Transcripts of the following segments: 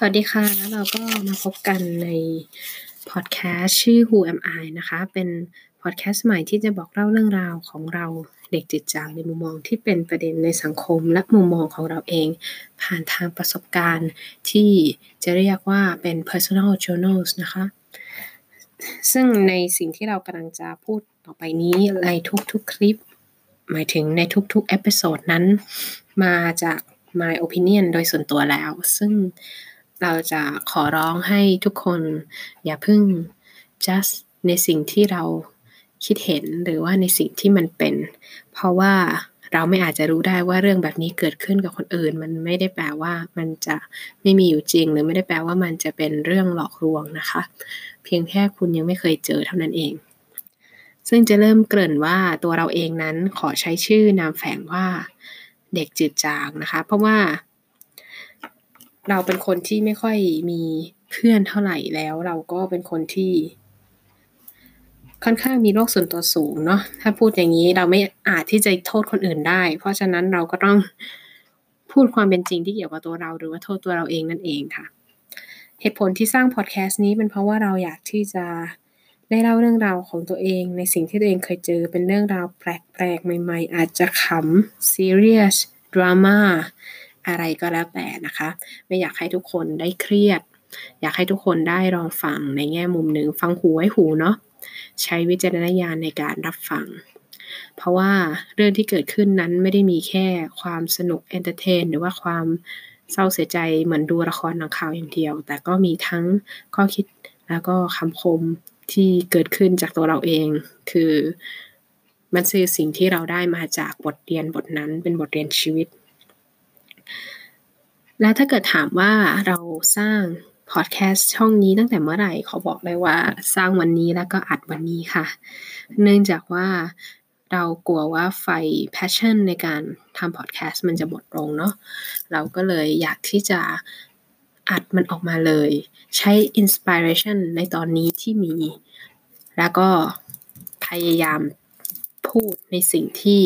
สวัสดีค่ะ แล้วเราก็มาพบกันในพอดแคสต์ชื่อ Who Am I นะคะ เป็นพอดแคสต์ใหม่ที่จะบอกเล่าเรื่องราวของเราเด็กจิตจางในมุมมองที่เป็นประเด็นในสังคมและมุมมองของเราเอง ผ่านทางประสบการณ์ที่จะเรียกว่าเป็น personal journals นะคะ ซึ่งในสิ่งที่เรากำลังจะพูดต่อไปนี้ในทุกๆคลิป หมายถึงในทุกๆ episode นั้นมาจาก my opinion โดยส่วนตัวแล้ว ซึ่ง เราจะขอร้องให้ทุกคนอย่าเพิ่ง just ในสิ่งที่เราคิดเห็นหรือว่าในสิ่งที่มันเป็น เพราะว่าเราไม่อาจจะรู้ได้ว่าเรื่องแบบนี้เกิดขึ้นกับคนอื่น มันไม่ได้แปลว่ามันจะไม่มีอยู่จริง หรือไม่ได้แปลว่ามันจะเป็นเรื่องหลอกลวงนะคะ เพียงแค่คุณยังไม่เคยเจอเท่านั้นเอง ซึ่งจะเริ่มเกริ่นว่าตัวเราเองนั้นขอใช้ชื่อนามแฝงว่าเด็กจืดจางนะคะ เพราะว่า เราเป็นคนที่ไม่ค่อยมีเพื่อนเท่าไหร่แล้ว เราก็เป็นคนที่ ค่อนข้างมีโรคส่วนตัวสูงเนาะถ้าพูดอย่างนี้เราไม่อาจที่จะโทษคนอื่นได้ เพราะฉะนั้นเราก็ต้องพูดความเป็นจริงที่เกี่ยวกับตัวเราหรือว่าโทษตัวเราเองนั่นเองค่ะ เหตุผลที่สร้างพอดแคสต์นี้เป็นเพราะว่าเราอยากที่จะได้เล่าเรื่องราวของตัวเอง ในสิ่งที่ตัวเองเคยเจอเป็นเรื่องราวแปลกๆ ใหม่ ๆ อาจจะขำซีเรียสดราม่า อะไรก็แล้วแต่นะคะ ไม่อยากให้ทุกคนได้เครียด อยากให้ทุกคนได้ลองฟังในแง่มุมหนึ่งฟังหูไว้หูเนาะใช้วิจารณญาณในการรับฟัง เพราะว่าเรื่องที่เกิดขึ้นนั้นไม่ได้มีแค่ความสนุก entertain หรือว่าความเศร้าเสียใจเหมือนดูละครหนังข่าวอย่างเดียว แต่ก็มีทั้งข้อคิดแล้วก็คำคมที่เกิดขึ้นจากตัวเราเอง คือมันคือสิ่งที่เราได้มาจากบทเรียนบทนั้นเป็นบทเรียนชีวิต แล้วถ้าเกิดถามว่าเราสร้างพอดแคสต์ช่องนี้ตั้งแต่เมื่อไหร่ขอบอกเลยว่าสร้างวันนี้แล้วก็อัดวันนี้ค่ะ เนื่องจากว่าเรากลัวว่าไฟ passion ในการทำพอดแคสต์มันจะหมดลงเนาะเราก็เลยอยากที่จะอัดมันออกมาเลย ใช้ inspiration ในตอนนี้ที่มี แล้วก็พยายามพูดในสิ่งที่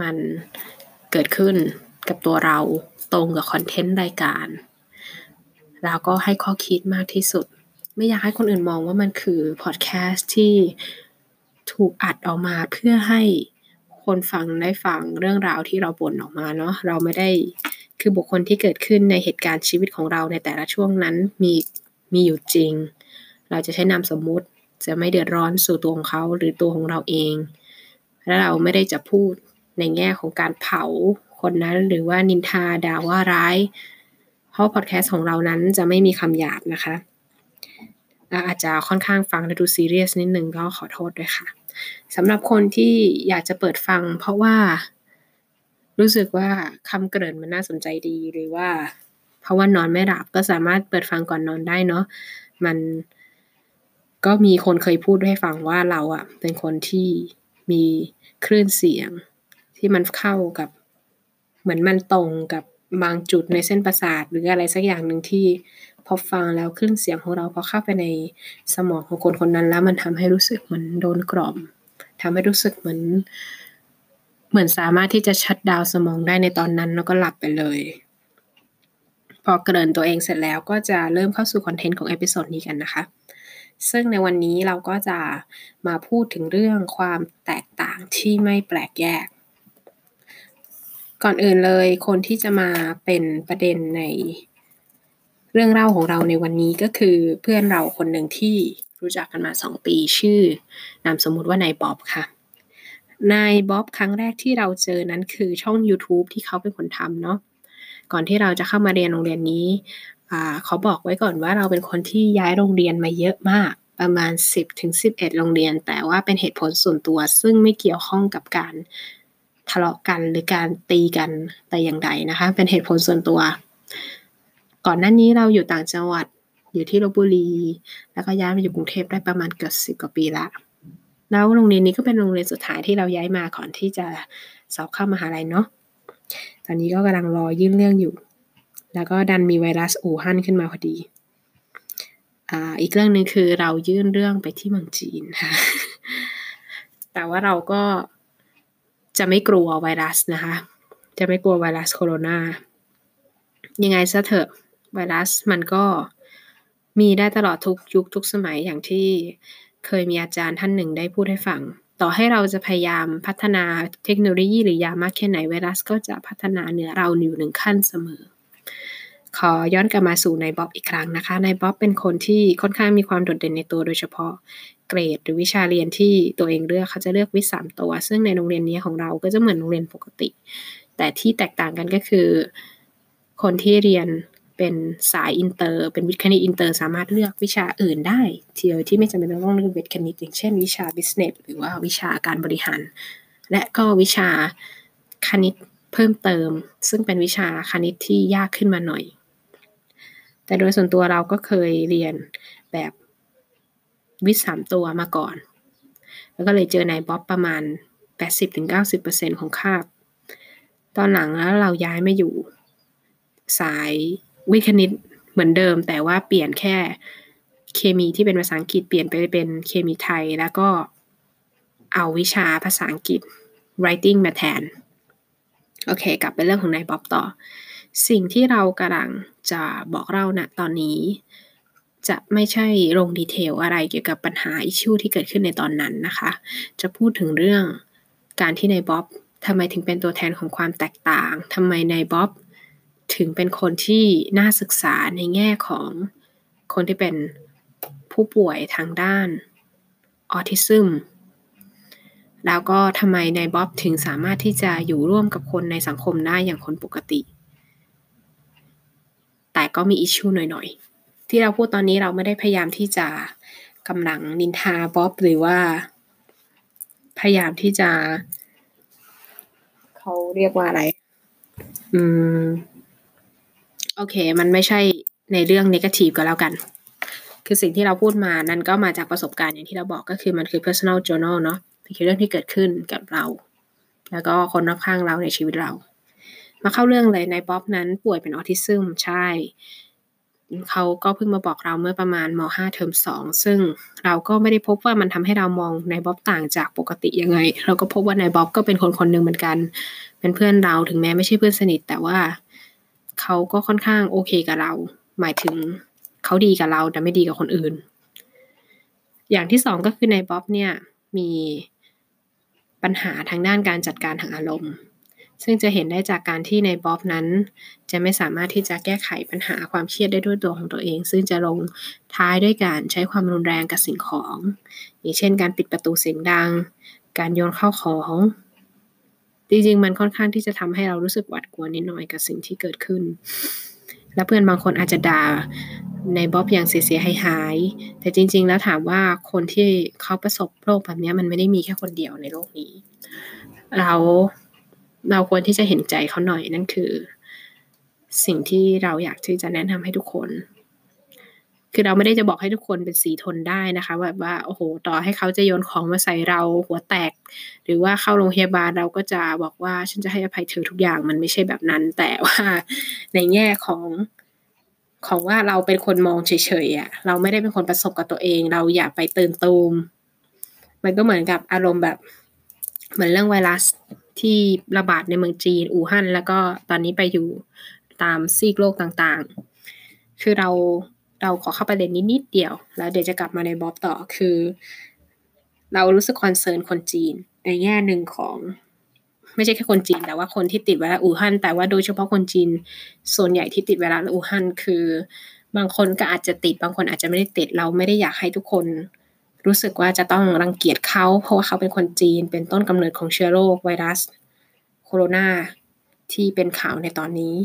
มันเกิดขึ้นกับตัวเรา ตรงกับคอนเทนต์รายการ แล้วก็ให้ข้อคิดมากที่สุด ไม่อยากให้คนอื่นมองว่ามันคือพอดแคสต์ที่ถูกอัดออกมาเพื่อให้คนฟังได้ฟังเรื่องราวที่เราบ่นออกมาเนาะเราไม่ได้คือบุคคลที่เกิดขึ้นในเหตุการณ์ชีวิตของเราในแต่ละช่วงนั้นมีมีอยู่จริง เราจะใช้นามสมมุติจะไม่เดือดร้อนสู่ตัวของเขาหรือตัวของเราเอง และเราไม่ได้จะพูดในแง่ของการเผา คนนั้น หรือว่านินทาด่าว่าร้าย เพราะพอดแคสต์ของเรานั้นจะไม่มีคำหยาบนะคะและอาจจะค่อนข้างฟังและดูซีเรียสนิดนึงก็ขอโทษด้วยค่ะสำหรับคนที่อยากจะเปิดฟัง เพราะว่า รู้สึกว่าคำเกริ่นมันน่าสนใจดีหรือว่า เพราะว่านอนไม่หลับก็สามารถเปิดฟังก่อนนอนได้เนาะมันก็มีคนเคยพูดให้ฟังว่าเราอะเป็นคนที่มีคลื่นเสียงที่มันเข้ากับ เหมือนมันตรงกับบางจุดในเส้นประสาท หรืออะไรสักอย่างหนึ่งที่พอฟังแล้วคลื่นเสียงของเราพอเข้าไปในสมองของคนคนนั้นแล้วมันทำให้รู้สึกเหมือนโดนกล่อมทำให้รู้สึกเหมือน เหมือนสามารถที่จะ shut down สมองได้ในตอนนั้นแล้วก็หลับไปเลย พอเกริ่นตัวเองเสร็จแล้วก็จะเริ่มเข้าสู่ content ของ episode นี้กันนะคะซึ่งในวันนี้เราก็จะมาพูดถึงเรื่องความแตกต่างที่ไม่แปลกแยก ก่อนอื่นเลยคนที่จะมาเป็นประเด็นในเรื่องเล่าของเราในวันนี้ก็คือเพื่อนเราคนหนึ่งที่รู้จักกันมาสองปีชื่อนามสมมุติว่านายบ๊อบค่ะนายบ๊อบครั้งแรกที่เราเจอนั้นคือช่อง YouTube ที่เขาเป็นคนทำเนาะก่อนที่เราจะเข้ามาเรียนโรงเรียนนี้เขาบอกไว้ก่อนว่าเราเป็นคนที่ย้ายโรงเรียนมาเยอะมากประมาณ 10ถึง11 โรงเรียน แต่ว่าเป็นเหตุผลส่วนตัวซึ่งไม่เกี่ยวข้องกับการ ทะเลาะกันหรือการตีกันแต่อย่างใดนะคะ เป็นเหตุผลส่วนตัว ก่อนหน้านี้เราอยู่ต่างจังหวัดอยู่ที่ลบบุรี แล้วก็ย้ายมาอยู่กรุงเทพได้ประมาณเกือบสิบกว่าปีละแล้วโรงเรียนนี้ก็เป็นโรงเรียนสุดท้ายที่เราย้ายมาก่อนที่จะสอบเข้ามหาลัยเนาะตอนนี้ก็กำลังรอยื่นเรื่องอยู่ แล้วก็ดันมีไวรัสอู่ฮั่นขึ้นมาพอดีอ่าอีกเรื่องหนึ่งคือเรายื่นเรื่องไปที่เมืองจีนค่ะแต่ว่าเราก็ จะไม่กลัวไวรัสนะคะ จะไม่กลัวไวรัสโคโรนายังไงซะเถอะไวรัสมันก็มีได้ตลอดทุกยุคทุกสมัยอย่างที่เคยมีอาจารย์ท่านหนึ่งได้พูดให้ฟัง ต่อให้เราจะพยายามพัฒนาเทคโนโลยีหรือยามากแค่ไหนไวรัสก็จะพัฒนาเหนือเราอยู่หนึ่งขั้นเสมอ ขอย้อนกลับมาสู่ในบ๊อบอีกครั้งนะคะในบ๊อบเป็นคนที่ค่อนข้างมีความโดดเด่นในตัวโดยเฉพาะเกรดหรือวิชาเรียนที่ตัวเองเลือกเขาจะเลือกวิชาสามตัว ซึ่งในโรงเรียนนี้ของเราก็จะเหมือนโรงเรียนปกติ แต่ที่แตกต่างกันก็คือ คนที่เรียนเป็นสายอินเตอร์ เป็นวิทย์คณิตอินเตอร์สามารถเลือกวิชาอื่นได้ที่ที่ไม่จำเป็นต้องเลือกวิทย์คณิตอย่างเช่น วิชา business หรือว่าวิชาการบริหาร และก็วิชาคณิตเพิ่มเติม ซึ่งเป็นวิชาคณิตที่ยากขึ้นมาหน่อย แต่โดยส่วนตัวเราก็เคยเรียนแบบวิสามตัวมาก่อน แล้วก็เลยเจอนายบ๊อบประมาณ 80-90%ของคาบ ตอนหลังแล้วเราย้ายมาอยู่ สายวิคณิตเหมือนเดิม แต่ว่าเปลี่ยนแค่เคมีที่เป็นภาษาอังกฤษเปลี่ยนไปเป็นเคมีไทย แล้วก็เอาวิชาภาษาอังกฤษ writing มาแทน โอเค กลับไปเรื่องของนายบ๊อบต่อ สิ่งที่เรากำลังจะบอกเล่านะตอนนี้ จะไม่ใช่ลงดีเทลอะไรเกี่ยวกับปัญหาอิชชูที่เกิดขึ้นในตอนนั้นนะคะ จะพูดถึงเรื่องการที่นายบ๊อบทำไมถึงเป็นตัวแทนของความแตกต่างทำไมนายบ๊อบถึงเป็นคนที่น่าศึกษาในแง่ของคนที่เป็นผู้ป่วยทางด้านออทิซึมแล้วก็ทำไมนายบ๊อบถึงสามารถที่จะอยู่ร่วมกับคนในสังคมได้อย่างคนปกติ แต่ก็มีอิชชูหน่อยๆ ที่เราพูดตอนนี้เราไม่ได้พยายามที่จะกำลังนินทาบ๊อบหรือว่า พยายามที่จะเขาเรียกว่าอะไร อืม โอเค มันไม่ใช่ในเรื่องนกาทีฟก็แล้วกัน คือสิ่งที่เราพูดมานั้นก็มาจากประสบการณ์อย่างที่เราบอกก็คือมันคือ personal journal เนาะคือเรื่องที่เกิดขึ้นกับเรา แล้วก็คนรอบข้างเราในชีวิตเรา มาเข้าเรื่องเลยในบ๊อบนั้นป่วยเป็นออทิซึมใช่ เขาก็เพิ่งมาบอกเราเมื่อประมาณม .5 เทอม2 ซึ่งเราก็ไม่ได้พบว่ามันทำให้เรามองนายบ๊อบต่างจากปกติยังไง เราก็พบว่านายบ๊อบก็เป็นคนคนหนึ่งเหมือนกัน เป็นเพื่อนเราถึงแม้ไม่ใช่เพื่อนสนิท แต่ว่าเขาก็ค่อนข้างโอเคกับเรา หมายถึงเขาดีกับเราแต่ไม่ดีกับคนอื่น อย่างที่สองก็คือนายบ๊อบเนี่ยมีปัญหาทางด้านการจัดการทางอารมณ์ ซึ่งจะเห็นได้จากการที่ในบ๊อบนั้น จะไม่สามารถที่จะแก้ไขปัญหาความเครียดได้ด้วยตัวของตัวเอง ซึ่งจะลงท้ายด้วยการใช้ความรุนแรงกับสิ่งของอย่างเช่น การปิดประตูเสียงดัง การโยนเข้าของจริงๆมันค่อนข้างที่จะทำให้เรารู้สึกหวาดกลัวนิดหน่อยกับสิ่งที่เกิดขึ้น และเพื่อนบางคนอาจจะด่าในบ๊อบอย่างเสียหายหาย แต่จริง ๆ แล้วถามว่าคนที่เขาประสบโรคแบบนี้มันไม่ได้มีแค่คนเดียวในโลกนี้ เรา เราควรที่จะเห็นใจเขาหน่อยนั่นคือ สิ่งที่เราอยากที่จะแนะนำให้ทุกคน คือเราไม่ได้จะบอกให้ทุกคนเป็นสีทนได้นะคะแบบว่าโอ้โหต่อให้เขาจะโยนของมาใส่เราหัวแตก หรือว่าเข้าโรงพยาบาลเราก็จะบอกว่าฉันจะให้อภัยเธอทุกอย่างมันไม่ใช่แบบนั้น แต่ว่าในแง่ของของว่าเราเป็นคนมองเฉยๆอะ่ะ เราไม่ได้เป็นคนประสบกับตัวเอง เราอย่าไปตื่นตูม มันก็เหมือนกับอารมณ์แบบ เหมือนเรื่องไวรัส ที่ระบาดในเมืองจีนอู่ฮั่น แล้วก็ตอนนี้ไปอยู่ตามซีกโลกต่างๆ คือเราเราขอเข้าประเด็นนี้นิดเดียว แล้วเดี๋ยวจะกลับมาในบ๊อบต่อคือ เรารู้สึกคอนเซิร์นคนจีนในแง่หนึ่งของไม่ใช่แค่คนจีน แต่ว่าคนที่ติดไวรัสอู่ฮั่นแต่ว่าโดยเฉพาะคนจีนส่วนใหญ่ที่ติดไวรัสอู่ฮั่นคือบางคนก็อาจจะติดบางคนอาจจะไม่ได้ติดเราไม่ได้อยากให้ทุกคน รู้สึกว่าจะต้องรังเกียจเขาเพราะว่าเขาเป็นคนจีน เป็นต้นกำเนิดของเชื้อโรคไวรัสโคโรนาที่เป็นข่าวในตอนนี้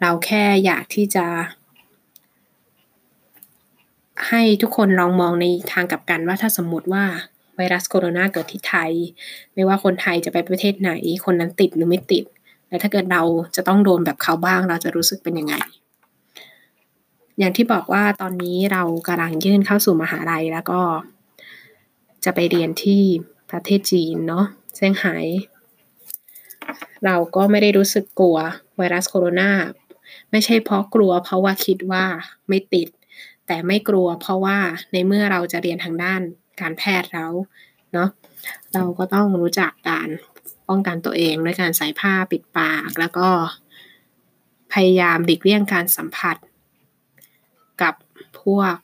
เราแค่อยากที่จะ ให้ทุกคนลองมองในทางกลับกันว่าถ้าสมมติว่าไวรัสโคโรนาเกิดที่ไทย ไม่ว่าคนไทยจะไปประเทศไหน คนนั้นติดหรือไม่ติด แล้วถ้าเกิดเราจะต้องโดนแบบเขาบ้าง เราจะรู้สึกเป็นยังไง อย่างที่บอกว่าตอนนี้เรากำลังยื่นเข้าสู่มหาลัยแล้วก็ จะไปเรียนที่ประเทศจีนเนาะเซี่ยงไฮ้เราก็ไม่ได้รู้สึกกลัวไวรัสโคโรนาไม่ใช่เพราะกลัว เพราะว่าคิดว่าไม่ติด แต่ไม่กลัว เพราะว่าในเมื่อเราจะเรียนทางด้านการแพทย์แล้วเนาะเราก็ต้องรู้จักการป้องกันตัวเองด้วยการใส่ผ้าปิดปาก แล้วก็พยายามหลีกเลี่ยงการสัมผัส วก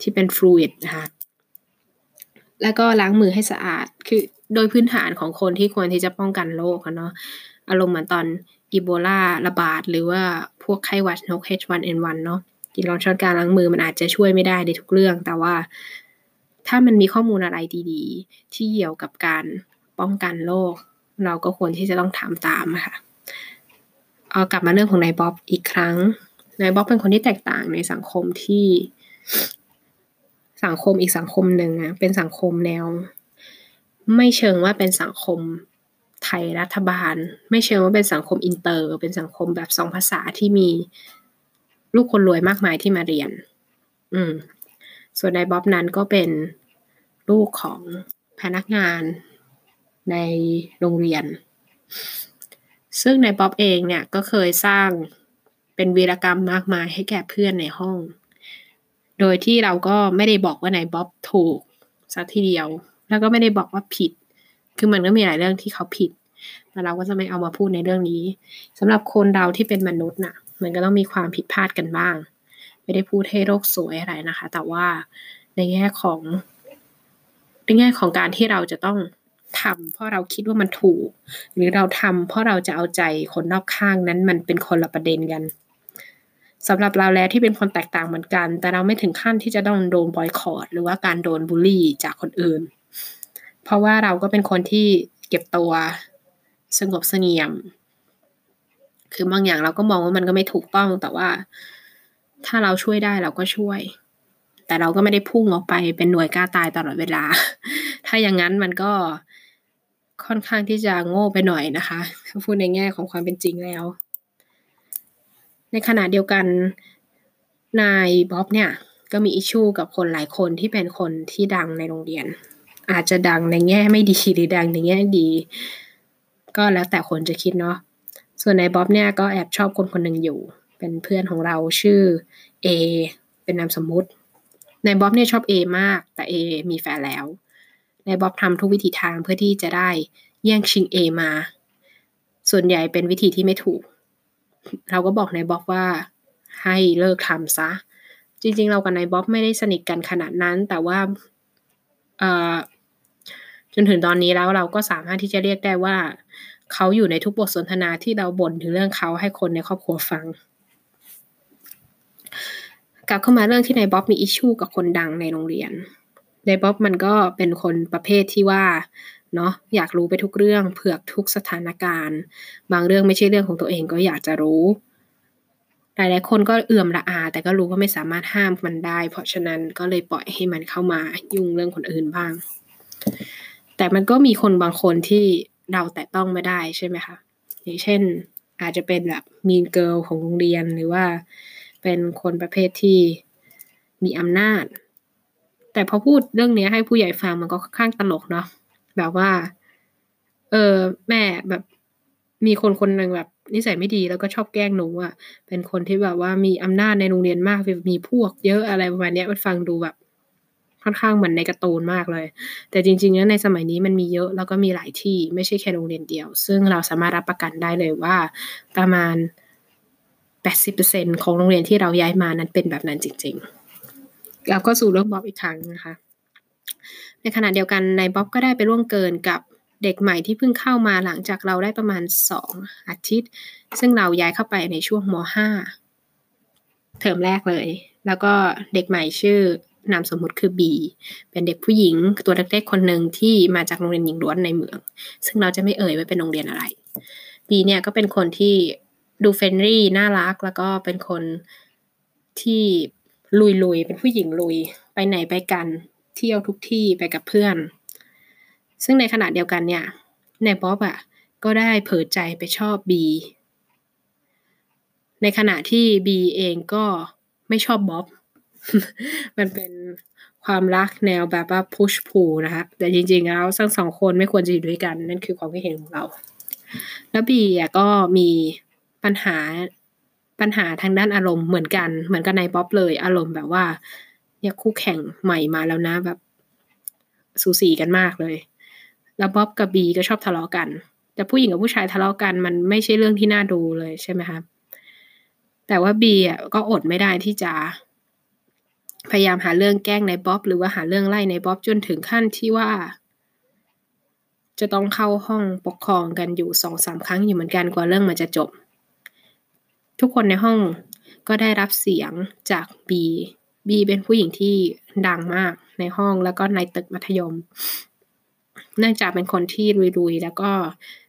ที่เป็นฟลูอิดนะคะแล้วก็ล้างมือให้สะอาด คือโดยพื้นฐานของคนที่ควรที่จะป้องกันโรคเนาะ อารมณ์เหมือนตอนอีโบลาระบาด หรือว่าพวกไข้หวัดนก H1N1 เนาะกินรองช้อนการล้างมือมันอาจจะช่วยไม่ได้ในทุกเรื่อง แต่ว่าถ้ามันมีข้อมูลอะไรดีๆ ที่เกี่ยวกับการป้องกันโรคเราก็ควรที่จะต้องทำตามค่ะ เอากลับมาเรื่องของนายบ๊อบอีกครั้ง นายบ๊อบเป็นคนที่แตกต่างในสังคมที่สังคมอีกสังคมหนึ่งอะเป็นสังคมแนว ไม่เชิงว่าเป็นสังคมไทยรัฐบาล ไม่เชิงว่าเป็นสังคมอินเตอร์ เป็นสังคมแบบสองภาษาที่มีลูกคนรวยมากมายที่มาเรียน อืม ส่วนนายบ๊อบนั้นก็เป็นลูกของพนักงานในโรงเรียน ซึ่งนายบ๊อบเองเนี่ยก็เคยสร้าง เป็นวีรกรรมมากมายให้แก่เพื่อนในห้อง โดยที่เราก็ไม่ได้บอกว่านายบ๊อบถูกสักทีเดียว แล้วก็ไม่ได้บอกว่าผิด คือมันก็มีหลายเรื่องที่เขาผิดแต่เราก็จะไม่เอามาพูดในเรื่องนี้สำหรับคนเราที่เป็นมนุษย์น่ะ มันก็ต้องมีความผิดพลาดกันบ้าง ไม่ได้พูดให้โรคสวยอะไรนะคะ แต่ว่าในแง่ของในแง่ของการที่เราจะต้องทำเพราะเราคิดว่ามันถูก หรือเราทำเพราะเราจะเอาใจคนรอบข้างนั้นมันเป็นคนละประเด็นกัน สำหรับเราแล้วที่เป็นคนแตกต่างเหมือนกัน แต่เราไม่ถึงขั้นที่จะต้องโดนบอยคอรดหรือว่าการโดนบูลลี่จากคนอื่น เพราะว่าเราก็เป็นคนที่เก็บตัวสงบเสงี่ยม คือบางอย่างเราก็มองว่ามันก็ไม่ถูกต้องแต่ว่า ถ้าเราช่วยได้เราก็ช่วย แต่เราก็ไม่ได้พุ่งออกไปเป็นหน่วยกล้าตายตลอดเวลา ถ้าอย่างนั้นมันก็ค่อนข้างที่จะโง่ไปหน่อยนะคะ ถ้าพูดในแง่ของความเป็นจริงแล้ว ในขณะเดียวกันนายบ๊อบเนี่ยก็มีอิชชูกับคนหลายคนที่เป็นคนที่ดังในโรงเรียน อาจจะดังในแง่ไม่ดีหรือดังในแง่ดี ก็แล้วแต่คนจะคิดเนาะส่วนนายบ๊อบเนี่ยก็แอบชอบคนคนหนึ่งอยู่ เป็นเพื่อนของเราชื่อเอเป็นนามสมมุตินายบ๊อบเนี่ยชอบเอมาก แต่เอมีแฟนแล้วนายบ๊อบทำทุกวิธีทางเพื่อที่จะได้แย่งชิงเอมา ส่วนใหญ่เป็นวิธีที่ไม่ถูก เราก็บอกนายบ๊อบว่าให้เลิกทำซะ จริง ๆ เรากับนายบ๊อบไม่ได้สนิทกันขนาดนั้น แต่ว่าจนถึงตอนนี้แล้วเราก็สามารถที่จะเรียกได้ว่า เขาอยู่ในทุกบทสนทนาที่เราบ่นถึงเรื่องเขาให้คนในครอบครัวฟัง กลับเข้ามาเรื่องที่นายบ๊อบมีอิชชูกับคนดังในโรงเรียนนายบ๊อบมันก็เป็นคนประเภทที่ว่า เนาะอยากรู้ไปทุกเรื่องเผือกทุกสถานการณ์ บางเรื่องไม่ใช่เรื่องของตัวเองก็อยากจะรู้ หลายๆคนก็เอื่อมละอา แต่ก็รู้ว่าไม่สามารถห้ามมันได้ เพราะฉะนั้นก็เลยปล่อยให้มันเข้ามายุ่งเรื่องคนอื่นบ้าง แต่มันก็มีคนบางคนที่เราแตะต้องไม่ได้ใช่ไหมคะอย่างเช่น อาจจะเป็นแบบมีนเกิลของโรงเรียนหรือว่า เป็นคนประเภทที่มีอำนาจ แต่พอพูดเรื่องนี้ให้ผู้ใหญ่ฟังมันก็ค่อนข้างตลกเนาะ แบบว่า เออแม่แบบมีคนคนหนึ่งแบบนิสัยไม่ดีแล้วก็ชอบแกล้งหนูอะ่ะ เป็นคนที่แบบว่ามีอำนาจในโรงเรียนมากมีพวกเยอะอะไรประมาณนี้มันฟังดูแบบ ค่อนข้างเหมือนในการ์ตูนมากเลย แต่จริงๆแล้วในสมัยนี้มันมีเยอะแล้วก็มีหลายที่ไม่ใช่แค่โรงเรียนเดียว ซึ่งเราสามารถรับประกันได้เลยว่า ประมาณ 80%ของโรงเรียนที่เราย้ายมานั้นเป็นแบบนั้นจริงๆแล้วก็สู่เรื่องบ๊อบอีกครั้งนะคะ ในขณะเดียวกันนายบ๊อบก็ได้ไปร่วมเกินกับเด็กใหม่ที่เพิ่งเข้ามาหลังจากเราได้ประมาณ 2 อาทิตย์ ซึ่งเราย้ายเข้าไปในช่วงม .5 เทอมแรกเลย แล้วก็เด็กใหม่ชื่อนามสมมุติคือบีเป็นเด็กผู้หญิงตัวเล็กๆคนหนึ่งที่มาจากโรงเรียนหญิงล้วนในเมือง ซึ่งเราจะไม่เอ่ยว่าเป็นโรงเรียนอะไรบีเนี่ยก็เป็นคนที่ดูเฟรนรี่น่ารัก แล้วก็เป็นคนที่ลุยๆเป็นผู้หญิงลุยไปไหนไปกัน เที่ยวทุกที่ไปกับเพื่อน ซึ่งในขณะเดียวกันเนี่ยในบ๊อบอะก็ได้เผยใจไปชอบบี ในขณะที่บีเองก็ไม่ชอบบ๊อบ มันเป็นความรักแนวแบบว่า push pull นะคะแต่จริงๆแล้วทั้งสองคนไม่ควรจะอยู่ด้วยกัน นั่นคือความคิดเห็นของเรา แล้วบีอะก็มีปัญหาปัญหาทางด้านอารมณ์เหมือนกัน เหมือนกับนในบ๊อบเลย อารมณ์แบบว่า เนี่ยคู่แข่งใหม่มาแล้วนะแบบสูสีกันมากเลย แล้วบ๊อบกับบีก็ชอบทะเลาะกันแต่แต่ผู้หญิงกับผู้ชายทะเลาะกันมันไม่ใช่เรื่องที่น่าดูเลยใช่ไหมคะแต่ว่าบีอะก็อดไม่ได้ที่จะพยายามหาเรื่องแกล้งในบ๊อบหรือว่าหาเรื่องไล่ในบ๊อบจนถึงขั้นที่ว่า จะต้องเข้าห้องปกครองกันอยู่สองสามครั้งอยู่เหมือนกันกว่าเรื่องมันจะจบ ทุกคนในห้องก็ได้รับเสียงจากบี บีเป็นผู้หญิงที่ดังมากในห้องแล้วก็ในตึกมัธยม เนื่องจากเป็นคนที่รุยๆ แล้วก็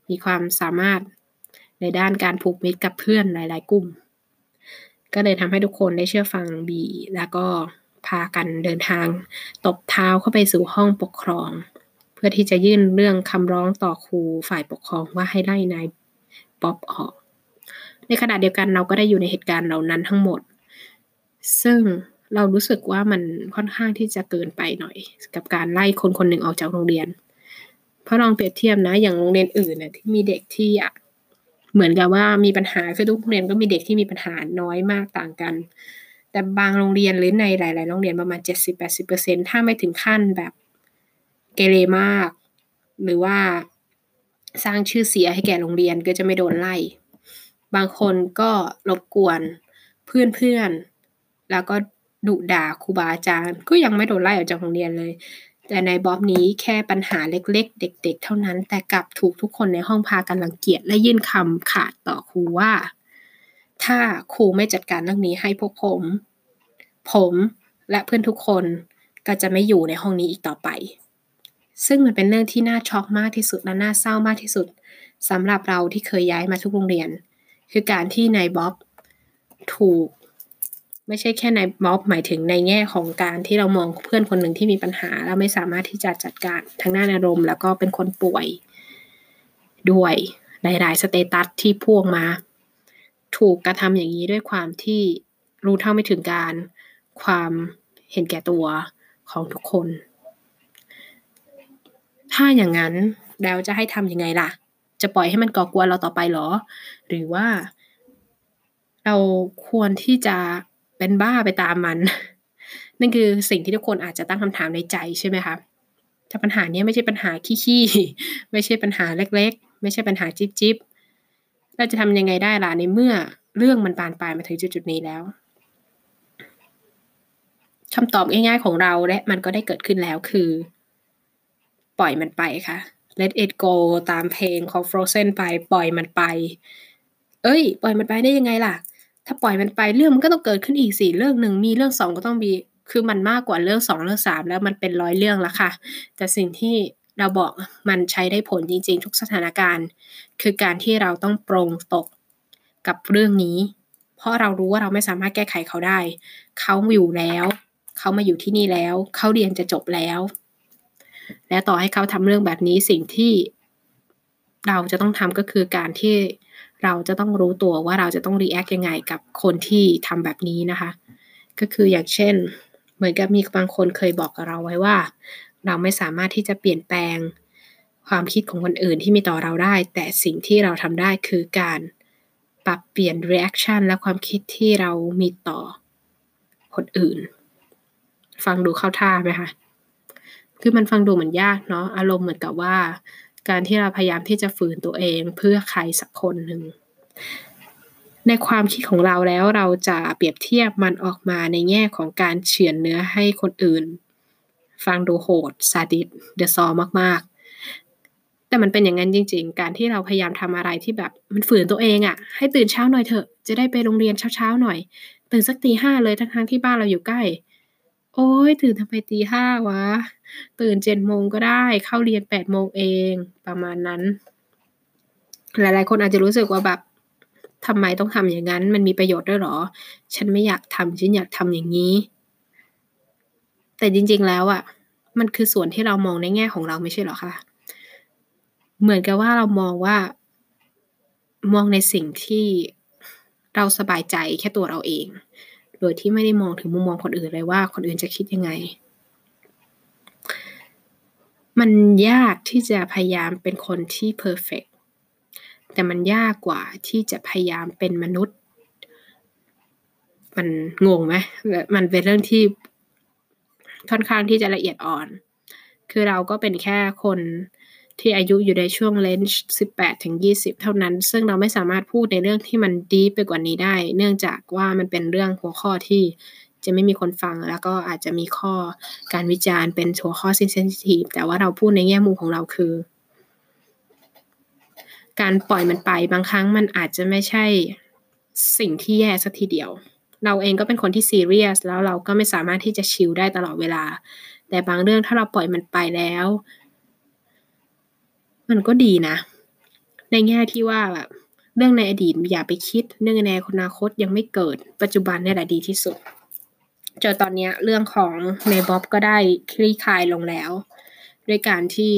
มีความสามารถในด้านการผูกมิตรกับเพื่อนหลาย ๆ กลุ่ม ก็เลยทำให้ทุกคนได้เชื่อฟังบีแล้วก็พากันเดินทาง ตบเท้าเข้าไปสู่ห้องปกครอง เพื่อที่จะยื่นเรื่องคำร้องต่อครูฝ่ายปกครองว่าให้ไล่นายป๊อบออก ในขณะเดียวกันเราก็ได้อยู่ในเหตุการณ์เหล่านั้นทั้งหมด ซึ่ง เรารู้สึกว่ามันค่อนข้างที่จะเกินไปหน่อย กับการไล่คนคนหนึ่งออกจากโรงเรียน เพราะลองเปรียบเทียบนะอย่างโรงเรียนอื่นเนี่ยที่มีเด็กที่เหมือนกับว่ามีปัญหาคือทุกโรงเรียนก็มีเด็กที่มีปัญหาน้อยมากต่างกัน แต่บางโรงเรียนหรือในหลาย ๆ โรงเรียนประมาณ 70-80%ถ้าไม่ถึงขั้นแบบเกเรมาก หรือว่าสร้างชื่อเสียให้แก่โรงเรียนก็จะไม่โดนไล่ บางคนก็รบกวนเพื่อนๆ แล้วก็ ดุด่าครูบาอาจารย์ ก็ยังไม่โดนไล่ออกจากโรงเรียนเลย แต่ในบ๊อบนี้แค่ปัญหาเล็กๆ เด็ก ๆ เท่านั้น แต่กลับถูกทุกคนในห้องพากันรังเกียจและยื่นคำขาดต่อครูว่า ถ้าครูไม่จัดการเรื่องนี้ให้พวกผม ผมและเพื่อนทุกคนก็จะไม่อยู่ในห้องนี้อีกต่อไป ซึ่งมันเป็นเรื่องที่น่าช็อกมากที่สุดและน่าเศร้ามากที่สุดสำหรับเราที่เคยย้ายมาทุกโรงเรียน คือการที่นายบ๊อบถูก ไม่ใช่แค่ในม็อบหมายถึงในแง่ของการที่เรามองเพื่อนคนหนึ่งที่มีปัญหา แล้วไม่สามารถที่จะจัดการทางด้านอารมณ์ แล้วก็เป็นคนป่วยด้วยหลายๆสเตตัสที่พ่วงมา ถูกกระทำอย่างนี้ด้วยความที่รู้เท่าไม่ถึงการ ความเห็นแก่ตัวของทุกคน ถ้าอย่างนั้นแล้วจะให้ทำยังไงล่ะ จะปล่อยให้มันก่อกวนเราต่อไปหรอ หรือว่าเราควรที่จะ เป็นบ้าไปตามมัน นั่นคือสิ่งที่ทุกคนอาจจะตั้งคำถามในใจใช่ไหมคะแต่ปัญหานี้ไม่ใช่ปัญหาขี้ๆไม่ใช่ปัญหาเล็ก ๆ ไม่ใช่ปัญหาจิ๊บๆเราจะทำยังไงได้ล่ะในเมื่อเรื่องมันปานปลายมาถึงจุดๆนี้แล้วคำตอบง่ายๆของเราและมันก็ได้เกิดขึ้นแล้วคือ ปล่อยมันไปค่ะ let it go ตามเพลงของ Frozen ไปปล่อยมันไป เอ้ย ปล่อยมันไปได้ยังไงล่ะ ถ้าปล่อยมันไปเรื่องมันก็ต้องเกิดขึ้นอีกสี่เรื่องหนึ่งมีเรื่องสองก็ต้องมีคือมันมากกว่าเรื่องสองเรื่องสามแล้วมันเป็นร้อยเรื่องแล้วค่ะ แต่สิ่งที่เราบอกมันใช้ได้ผลจริงๆ ทุกสถานการณ์ คือการที่เราต้องปรงตกกับเรื่องนี้ เพราะเรารู้ว่าเราไม่สามารถแก้ไขเขาได้ เขาอยู่แล้ว เขามาอยู่ที่นี่แล้ว เขาเรียนจะจบแล้ว และต่อให้เขาทำเรื่องแบบนี้สิ่งที่ เราจะต้องทำก็คือการที่เราจะต้องรู้ตัวว่าเราจะต้องรีแอคยังไงกับคนที่ทำแบบนี้นะคะ ก็คืออย่างเช่น เหมือนกับมีบางคนเคยบอกกับเราไว้ว่า เราไม่สามารถที่จะเปลี่ยนแปลงความคิดของคนอื่นที่มีต่อเราได้ แต่สิ่งที่เราทำได้คือการปรับเปลี่ยน reaction และความคิดที่เรามีต่อคนอื่น ฟังดูเข้าท่าไหมคะ คือมันฟังดูเหมือนยากเนาะ อารมณ์เหมือนกับว่า การที่เราพยายามที่จะฝืนตัวเองเพื่อใครสักคนหนึ่ง ในความคิดของเราแล้วเราจะเปรียบเทียบมันออกมาในแง่ของการเฉือนเนื้อให้คนอื่น ฟังดูโหดซาดิสเดอะซอมากๆ แต่มันเป็นอย่างนั้นจริง ๆ การที่เราพยายามทำอะไรที่แบบมันฝืนตัวเองอะ่ะ ให้ตื่นเช้าหน่อยเถอะ จะได้ไปโรงเรียนเช้าๆหน่อย ตื่นสักตีห้าเลยทั้งๆที่บ้านเราอยู่ใกล้ โอ้ยตื่นทำไมตีห้าวะ ตื่นเจ็ดโมงก็ได้ เข้าเรียนแปดโมงเอง ประมาณนั้น หลายๆ คนอาจจะรู้สึกว่าแบบทำไมต้องทำอย่างนั้น มันมีประโยชน์ด้วยหรอ ฉันไม่อยากทำฉันอยากทำอย่างนี้ แต่จริง ๆ แล้วอะ่ะ มันคือส่วนที่เรามองในแง่ของเราไม่ใช่หรอคะ เหมือนกับว่าเรามองว่า มองในสิ่งที่เราสบายใจแค่ตัวเราเอง โดยที่ไม่ได้มองถึงมุมมองคนอื่นเลยว่าคนอื่นจะคิดยังไง มันยากที่จะพยายามเป็นคนที่เพอร์เฟกแต่มันยากกว่าที่จะพยายามเป็นมนุษย์ มันงงไหมมันเป็นเรื่องที่ค่อนข้างที่จะละเอียดอ่อน คือเราก็เป็นแค่คน ที่อายุอยู่ในช่วงเลนจ์18ถึง20 เท่านั้น ซึ่งเราไม่สามารถพูดในเรื่องที่มันดีไปกว่านี้ได้ เนื่องจากว่ามันเป็นเรื่องหัวข้อที่จะไม่มีคนฟัง แล้วก็อาจจะมีข้อการวิจารณ์เป็นหัวข้อซิเซนซิทีฟแต่ว่าเราพูดในแง่มุมของเราคือ การปล่อยมันไปบางครั้งมันอาจจะไม่ใช่สิ่งที่แย่สักทีเดียว เราเองก็เป็นคนที่ซีเรียสแล้วเราก็ไม่สามารถที่จะชิลได้ตลอดเวลา แต่บางเรื่องถ้าเราปล่อยมันไปแล้ว มันก็ดีนะ ในแง่ที่ว่าแบบเรื่องในอดีตอย่าไปคิด เรื่องในอนาคตยังไม่เกิด ปัจจุบันนี่แหละดีที่สุดจอตอนนี้เรื่องของในบ๊อบก็ได้คลี่คลายลงแล้ว ด้วยการที่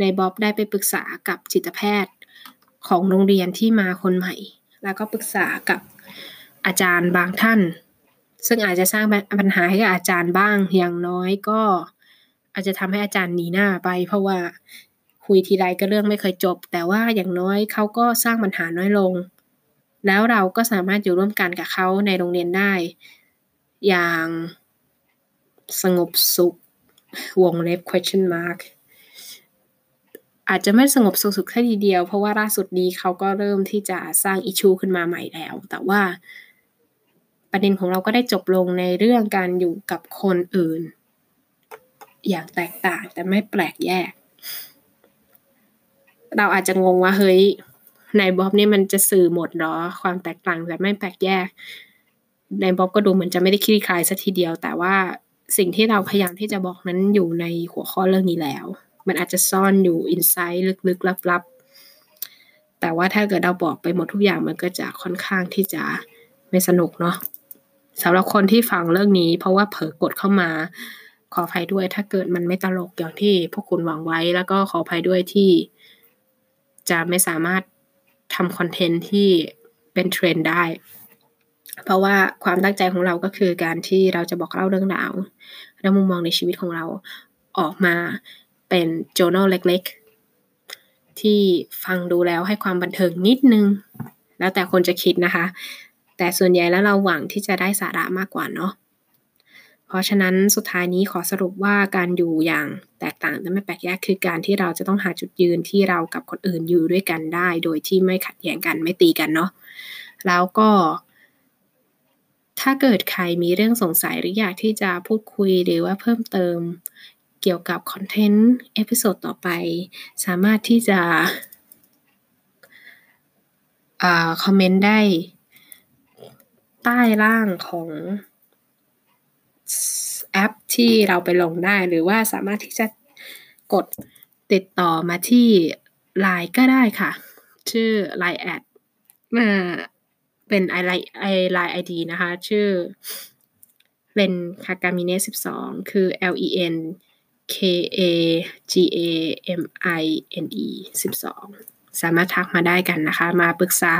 ในบ๊อบได้ไปปรึกษากับจิตแพทย์ของโรงเรียนที่มาคนใหม่ แล้วก็ปรึกษากับอาจารย์บางท่าน ซึ่งอาจจะสร้างปัญหาให้กับอาจารย์บ้างอย่างน้อยก็ อาจจะทำให้อาจารย์หนีหน้าไป เพราะว่า คุยทีไรก็เรื่องไม่เคยจบ แต่ว่าอย่างน้อยเขาก็สร้างปัญหาน้อยลง แล้วเราก็สามารถอยู่ร่วมกันกับเขาในโรงเรียนได้ อย่างสงบสุข วงเล็บ question mark อาจจะไม่สงบสุขสุดแค่ทีเดียว เพราะว่าล่าสุดนี้เขาก็เริ่มที่จะสร้างอิชูขึ้นมาใหม่แล้ว แต่ว่าประเด็นของเราก็ได้จบลงในเรื่องการอยู่กับคนอื่น อย่างแตกต่างแต่ไม่แปลกแยก เราอาจจะงงว่าเฮ้ยในบ๊อบนี่มันจะสื่อหมดหรอ ความแตกต่างแต่ไม่แปลกแยก ในบ๊อบก็ดูเหมือนจะไม่ได้คลี่คลายสัทีเดียว แต่ว่าสิ่งที่เราพยายามที่จะบอกนั้นอยู่ในหัวข้อเรื่องนี้แล้ว มันอาจจะซ่อนอยู่อินไซต์ลึกๆลับๆ แต่ว่าถ้าเกิดเราบอกไปหมดทุกอย่างมันก็จะค่อนข้างที่จะไม่สนุกเนาะสำหรับคนที่ฟังเรื่องนี้ เพราะว่าเผลอกดเข้ามาขออภัยด้วย ถ้าเกิดมันไม่ตลกอย่างที่พวกคุณหวังไว้ แล้วก็ขออภัยด้วยที่ จะไม่สามารถทำคอนเทนต์ที่เป็นเทรนด์ได้ เพราะว่าความตั้งใจของเราก็คือการที่เราจะบอกเล่าเรื่องราวและมุมมองในชีวิตของเราออกมาเป็น journal เล็กๆ ที่ฟังดูแล้วให้ความบันเทิงนิดนึง แล้วแต่คนจะคิดนะคะ แต่ส่วนใหญ่แล้วเราหวังที่จะได้สาระมากกว่าเนาะ เพราะฉะนั้นสุดท้ายนี้ขอสรุปว่าการอยู่อย่างแตกต่างแต่ไม่แปลกแยกคือการที่เราจะต้องหาจุดยืนที่เรากับคนอื่นอยู่ด้วยกันได้ โดยที่ไม่ขัดแย้งกันไม่ตีกันเนาะแล้วก็ ถ้าเกิดใครมีเรื่องสงสัยหรืออยากที่จะพูดคุยหรือว่าเพิ่มเติมเกี่ยวกับ content episode ต่อไป สามารถที่จะ comment ได้ใต้ล่างของ แอปที่เราไปลงได้ หรือว่าสามารถที่จะกดติดต่อมาที่ Line ก็ได้ค่ะ ชื่อ Line แอดเป็นไอไลน์ไอไลน์ไอดีนะคะ ชื่อเป็นคากามิเน่สิบสองคือ L E N K A G A M I N E 12สอง สามารถทักมาได้กันนะคะ มาปรึกษา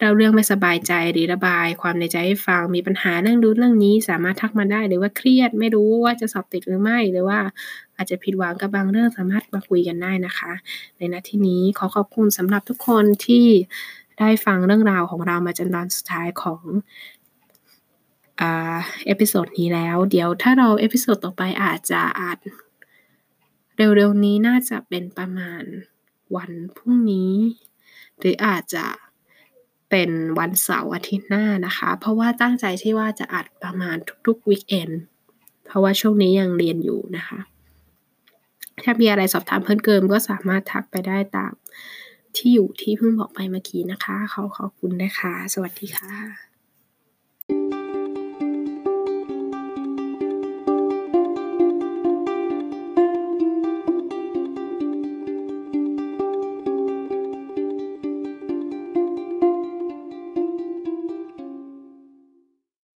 เราเรื่องไม่สบายใจหรือระบาย ความในใจให้ฟังมีปัญหาเรื่องรู้เรื่องนี้ สามารถทักมาได้หรือว่าเครียดไม่รู้ว่าจะสอบติดหรือไม่หรือว่าอาจจะผิดหวังกับบางเรื่องสามารถมาคุยกันได้นะคะ ในนาทีนี้ขอขอบคุณสำหรับทุกคนที่ได้ฟังเรื่องราวของเรามาจนตอนสุดท้ายของ episode นี้แล้ว เดี๋ยวถ้าเรา episode ต่อไปอาจจะอาจเร็วๆนี้น่าจะเป็นประมาณ วันพรุ่งนี้ หรืออาจจะเป็นวันเสาร์อาทิตย์หน้านะคะ เพราะว่าตั้งใจที่ว่าจะอัดประมาณทุกๆ weekend เพราะว่าช่วงนี้ยังเรียนอยู่นะคะ ถ้ามีอะไรสอบถามเพิ่มเติมก็สามารถทักไปได้ตามที่อยู่ที่เพิ่งบอกไปเมื่อกี้นะคะ ขอขอบคุณนะคะ สวัสดีค่ะ